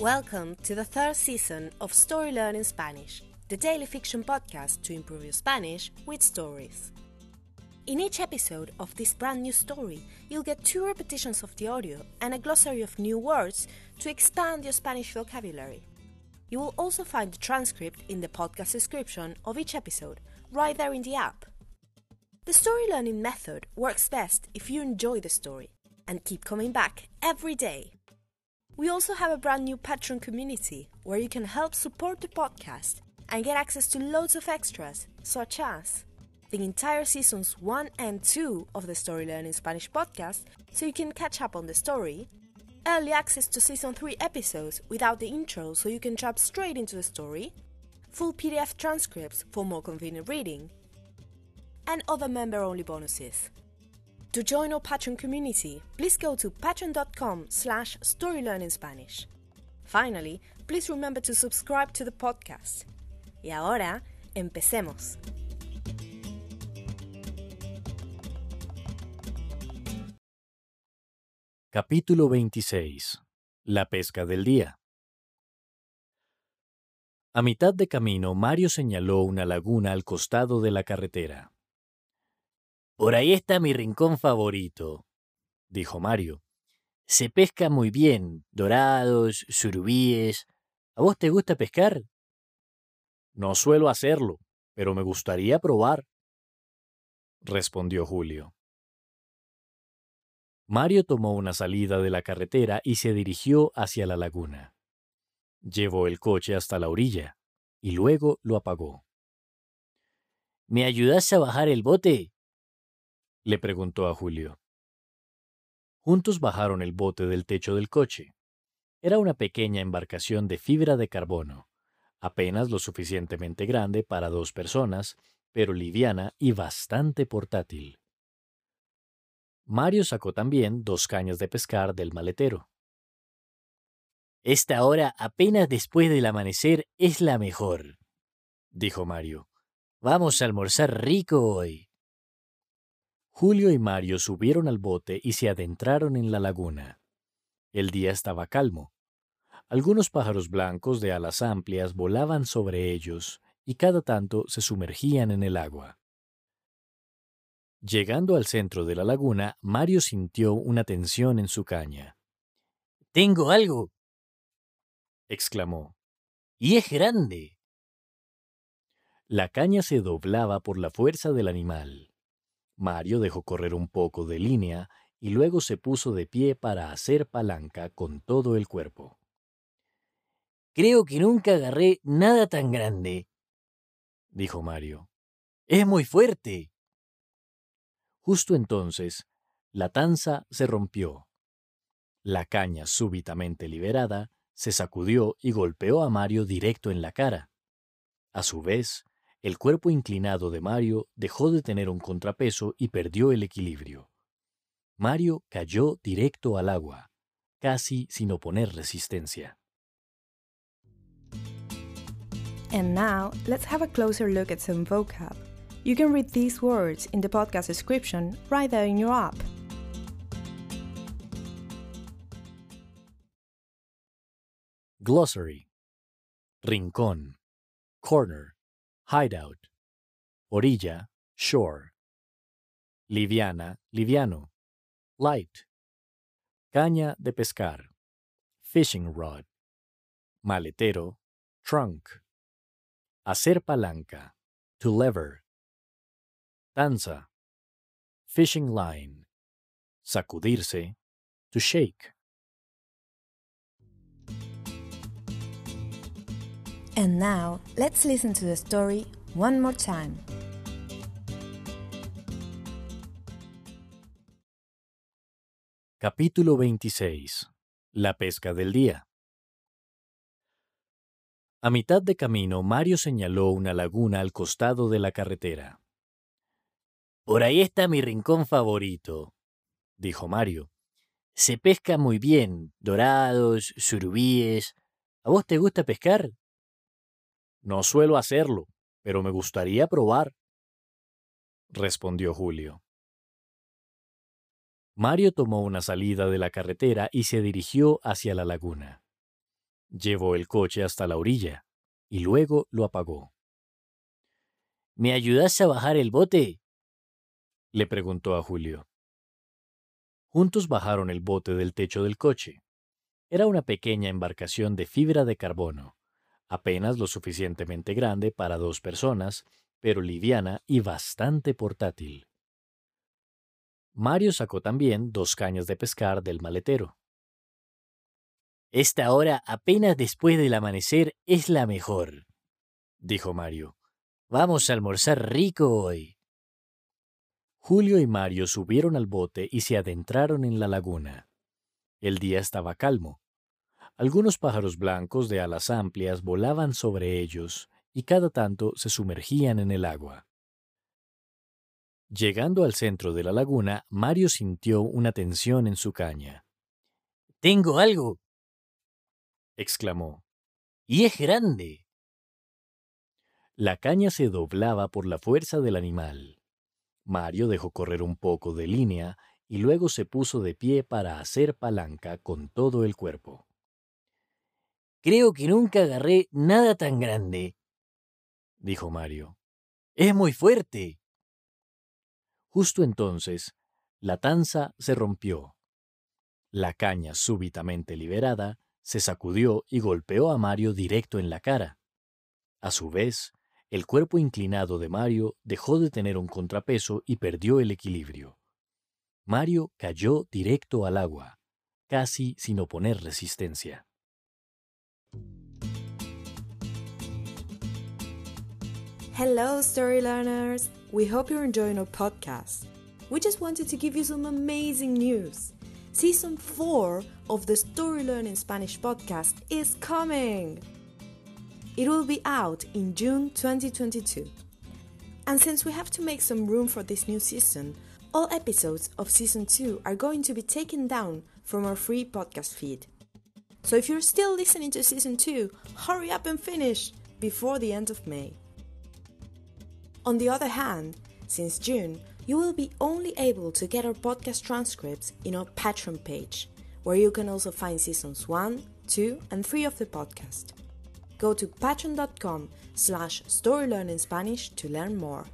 Welcome to the third season of Story Learning Spanish, the daily fiction podcast to improve your Spanish with stories. In each episode of this brand new story, you'll get two repetitions of the audio and a glossary of new words to expand your Spanish vocabulary. You will also find the transcript in the podcast description of each episode, right there in the app. The story learning method works best if you enjoy the story and keep coming back every day. We also have a brand new Patreon community where you can help support the podcast and get access to loads of extras, such as the entire seasons 1 and 2 of the Story Learning Spanish podcast, so you can catch up on the story, early access to season 3 episodes without the intro, so you can jump straight into the story, full PDF transcripts for more convenient reading, and other member only bonuses. To join our Patreon community, please go to patreon.com slash storylearningspanish. Finally, please remember to subscribe to the podcast. Y ahora, empecemos. Capítulo 26. La pesca del día. A mitad de camino, Mario señaló una laguna al costado de la carretera. Por ahí está mi rincón favorito, dijo Mario. Se pesca muy bien, dorados, surubíes. ¿A vos te gusta pescar? No suelo hacerlo, pero me gustaría probar, respondió Julio. Mario tomó una salida de la carretera y se dirigió hacia la laguna. Llevó el coche hasta la orilla y luego lo apagó. ¿Me ayudas a bajar el bote? Le preguntó a Julio. Juntos bajaron el bote del techo del coche. Era una pequeña embarcación de fibra de carbono, apenas lo suficientemente grande para dos personas, pero liviana y bastante portátil. Mario sacó también dos cañas de pescar del maletero. Esta hora, apenas después del amanecer, es la mejor, dijo Mario. Vamos a almorzar rico hoy. Julio y Mario subieron al bote y se adentraron en la laguna. El día estaba calmo. Algunos pájaros blancos de alas amplias volaban sobre ellos y cada tanto se sumergían en el agua. Llegando al centro de la laguna, Mario sintió una tensión en su caña. Tengo algo. exclamó. Y es grande. La caña se doblaba por la fuerza del animal. Mario dejó correr un poco de línea y luego se puso de pie para hacer palanca con todo el cuerpo. Creo que nunca agarré nada tan grande, dijo Mario. Es muy fuerte. Justo entonces, la tanza se rompió. La caña súbitamente liberada se sacudió y golpeó a Mario directo en la cara. A su vez, el cuerpo inclinado de Mario dejó de tener un contrapeso y perdió el equilibrio. Mario cayó directo al agua, casi sin oponer resistencia. And now, let's have a closer look at some vocab. You can read these words in the podcast description right there in your app. Glossary Rincón Corner Hideout. Orilla Shore. Liviana Liviano. Light. Caña de pescar. Fishing rod. Maletero Trunk. Hacer palanca. To lever. Danza. Fishing line. Sacudirse. To shake. And now, let's listen to the story one more time. Capítulo 26. La pesca del día. A mitad de camino, Mario señaló una laguna al costado de la carretera. Por ahí está mi rincón favorito, dijo Mario. Se pesca muy bien, dorados, surubíes. ¿A vos te gusta pescar? No suelo hacerlo, pero me gustaría probar, respondió Julio. Mario tomó una salida de la carretera y se dirigió hacia la laguna. Llevó el coche hasta la orilla y luego lo apagó. ¿Me ayudas a bajar el bote? le preguntó a Julio. Juntos bajaron el bote del techo del coche. Era una pequeña embarcación de fibra de carbono, apenas lo suficientemente grande para dos personas, pero liviana y bastante portátil. Mario sacó también dos cañas de pescar del maletero. Esta hora, apenas después del amanecer, es la mejor, dijo Mario. Vamos a almorzar rico hoy. Julio y Mario subieron al bote y se adentraron en la laguna. El día estaba calmo. Algunos pájaros blancos de alas amplias volaban sobre ellos y cada tanto se sumergían en el agua. Llegando al centro de la laguna, Mario sintió una tensión en su caña. Tengo algo. exclamó. Y es grande. La caña se doblaba por la fuerza del animal. Mario dejó correr un poco de línea y luego se puso de pie para hacer palanca con todo el cuerpo. Creo que nunca agarré nada tan grande, dijo Mario. Es muy fuerte. Justo entonces, la tanza se rompió. La caña súbitamente liberada se sacudió y golpeó a Mario directo en la cara. A su vez, el cuerpo inclinado de Mario dejó de tener un contrapeso y perdió el equilibrio. Mario cayó directo al agua, casi sin oponer resistencia. Hello, story learners! We hope you're enjoying our podcast. We just wanted to give you some amazing news. Season 4 of the Story Learning Spanish podcast is coming. It will be out in June 2022. And since we have to make some room for this new season, all episodes of season 2 are going to be taken down from our free podcast feed. So if you're still listening to season 2, hurry up and finish before the end of May. On the other hand, since June, you will be only able to get our podcast transcripts in our Patreon page, where you can also find seasons 1, 2, and 3 of the podcast. Go to patreon.com slash storylearningspanish to learn more.